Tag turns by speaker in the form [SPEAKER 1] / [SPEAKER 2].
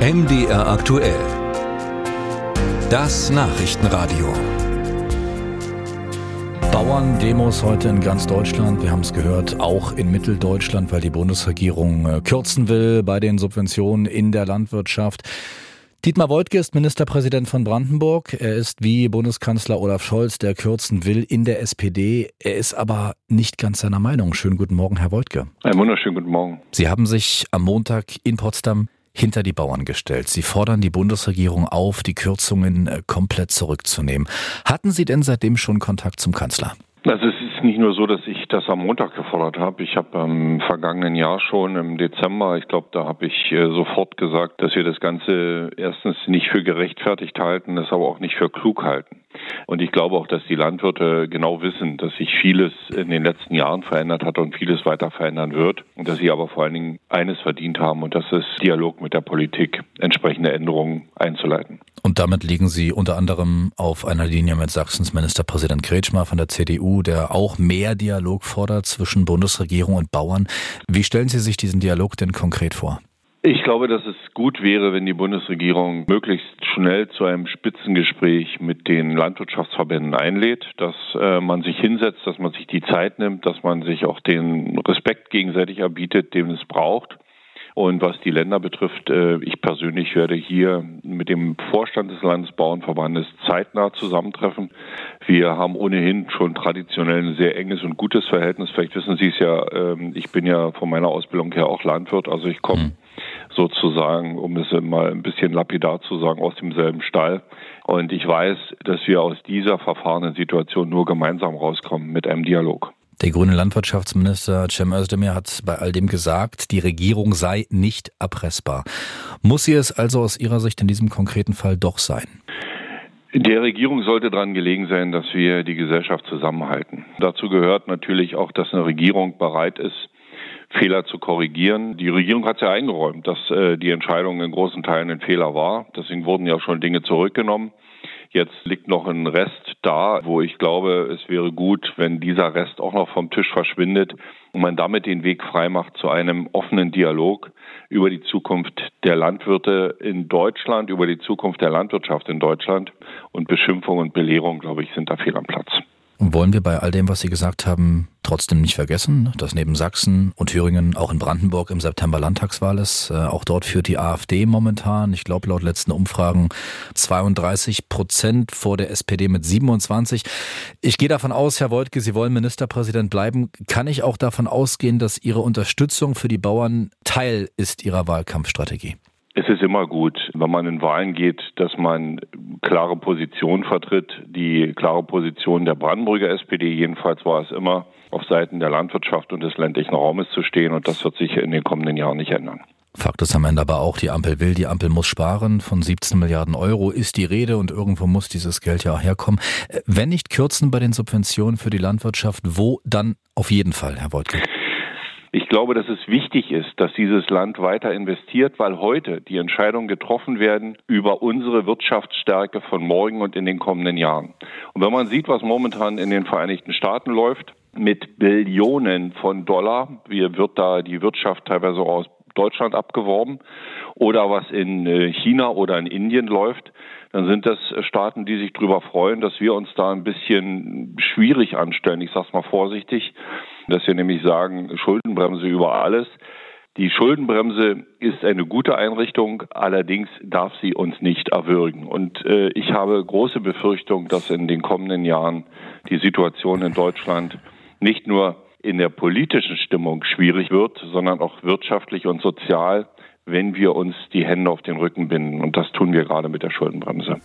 [SPEAKER 1] MDR aktuell. Das Nachrichtenradio.
[SPEAKER 2] Bauerndemos heute in ganz Deutschland. Wir haben es gehört, auch in Mitteldeutschland, weil die Bundesregierung äh, kürzen will bei den Subventionen in der Landwirtschaft. Dietmar Woidke ist Ministerpräsident von Brandenburg. Er ist wie Bundeskanzler Olaf Scholz, der kürzen will, in der SPD. Er ist aber nicht ganz seiner Meinung. Schönen guten Morgen, Herr Woidke.
[SPEAKER 3] Einen wunderschönen guten Morgen.
[SPEAKER 2] Sie haben sich am Montag in Potsdam hinter die Bauern gestellt. Sie fordern die Bundesregierung auf, die Kürzungen äh, komplett zurückzunehmen. Hatten Sie denn seitdem schon Kontakt zum Kanzler?
[SPEAKER 3] Also es ist nicht nur so, dass ich das am Montag gefordert habe. Ich habe im vergangenen Jahr schon im Dezember, ich glaube, da habe ich äh, sofort gesagt, dass wir das Ganze erstens nicht für gerechtfertigt halten, das aber auch nicht für klug halten. Und ich glaube auch, dass die Landwirte genau wissen, dass sich vieles in den letzten Jahren verändert hat und vieles weiter verändern wird. Und dass sie aber vor allen Dingen eines verdient haben und das ist Dialog mit der Politik, entsprechende Änderungen einzuleiten.
[SPEAKER 2] Und damit liegen Sie unter anderem auf einer Linie mit Sachsens Ministerpräsident Kretschmer von der CDU, der auch mehr Dialog fordert zwischen Bundesregierung und Bauern. Wie stellen Sie sich diesen Dialog denn konkret vor?
[SPEAKER 3] Ich glaube, dass es gut wäre, wenn die Bundesregierung möglichst schnell zu einem Spitzengespräch mit den Landwirtschaftsverbänden einlädt, dass äh, man sich hinsetzt, dass man sich die Zeit nimmt, dass man sich auch den Respekt gegenseitig erbietet, den es braucht. Und was die Länder betrifft, äh, ich persönlich werde hier mit dem Vorstand des Landesbauernverbandes zeitnah zusammentreffen. Wir haben ohnehin schon traditionell ein sehr enges und gutes Verhältnis. Vielleicht wissen Sie es ja, ähm, ich bin ja von meiner Ausbildung her auch Landwirt, also ich komme mhm sozusagen, um es mal ein bisschen lapidar zu sagen, aus demselben Stall. Und ich weiß, dass wir aus dieser verfahrenen Situation nur gemeinsam rauskommen mit einem Dialog.
[SPEAKER 2] Der grüne Landwirtschaftsminister Cem Özdemir hat bei all dem gesagt, die Regierung sei nicht erpressbar. Muss sie es also aus Ihrer Sicht in diesem konkreten Fall doch sein?
[SPEAKER 3] Der Regierung sollte daran gelegen sein, dass wir die Gesellschaft zusammenhalten. Dazu gehört natürlich auch, dass eine Regierung bereit ist, Fehler zu korrigieren. Die Regierung hat ja eingeräumt, dass äh, die Entscheidung in großen Teilen ein Fehler war. Deswegen wurden ja schon Dinge zurückgenommen. Jetzt liegt noch ein Rest da, wo ich glaube, es wäre gut, wenn dieser Rest auch noch vom Tisch verschwindet und man damit den Weg freimacht zu einem offenen Dialog über die Zukunft der Landwirte in Deutschland, über die Zukunft der Landwirtschaft in Deutschland. Und Beschimpfung und Belehrung, glaube ich, sind da fehl am Platz.
[SPEAKER 2] Wollen wir bei all dem, was Sie gesagt haben, trotzdem nicht vergessen, dass neben Sachsen und Thüringen auch in Brandenburg im September Landtagswahl ist. Äh, auch dort führt die AfD momentan, ich glaube laut letzten Umfragen 32 Prozent vor der SPD mit 27. Ich gehe davon aus, Herr Woltke, Sie wollen Ministerpräsident bleiben. Kann ich auch davon ausgehen, dass Ihre Unterstützung für die Bauern Teil ist Ihrer Wahlkampfstrategie?
[SPEAKER 3] Es ist immer gut, wenn man in Wahlen geht, dass man klare Position vertritt. Die klare Position der Brandenburger SPD jedenfalls war es immer, auf Seiten der Landwirtschaft und des ländlichen Raumes zu stehen. Und das wird sich in den kommenden Jahren nicht ändern.
[SPEAKER 2] Fakt ist am Ende aber auch, die Ampel will, die Ampel muss sparen. Von 17 Milliarden Euro ist die Rede und irgendwo muss dieses Geld ja auch herkommen. Wenn nicht kürzen bei den Subventionen für die Landwirtschaft, wo dann auf jeden Fall, Herr Woltke?
[SPEAKER 3] Ich glaube, dass es wichtig ist, dass dieses Land weiter investiert, weil heute die Entscheidungen getroffen werden über unsere Wirtschaftsstärke von morgen und in den kommenden Jahren. Und wenn man sieht, was momentan in den Vereinigten Staaten läuft, mit Billionen von Dollar, wie wird da die Wirtschaft teilweise aus Deutschland abgeworben, oder was in äh, China oder in Indien läuft, dann sind das Staaten, die sich darüber freuen, dass wir uns da ein bisschen schwierig anstellen. Ich sage es mal vorsichtig, dass wir nämlich sagen, Schuldenbremse über alles. Die Schuldenbremse ist eine gute Einrichtung, allerdings darf sie uns nicht erwürgen. Und äh, ich habe große Befürchtung, dass in den kommenden Jahren die Situation in Deutschland nicht nur in der politischen Stimmung schwierig wird, sondern auch wirtschaftlich und sozial wenn wir uns die Hände auf den Rücken binden. Und das tun wir gerade mit der Schuldenbremse.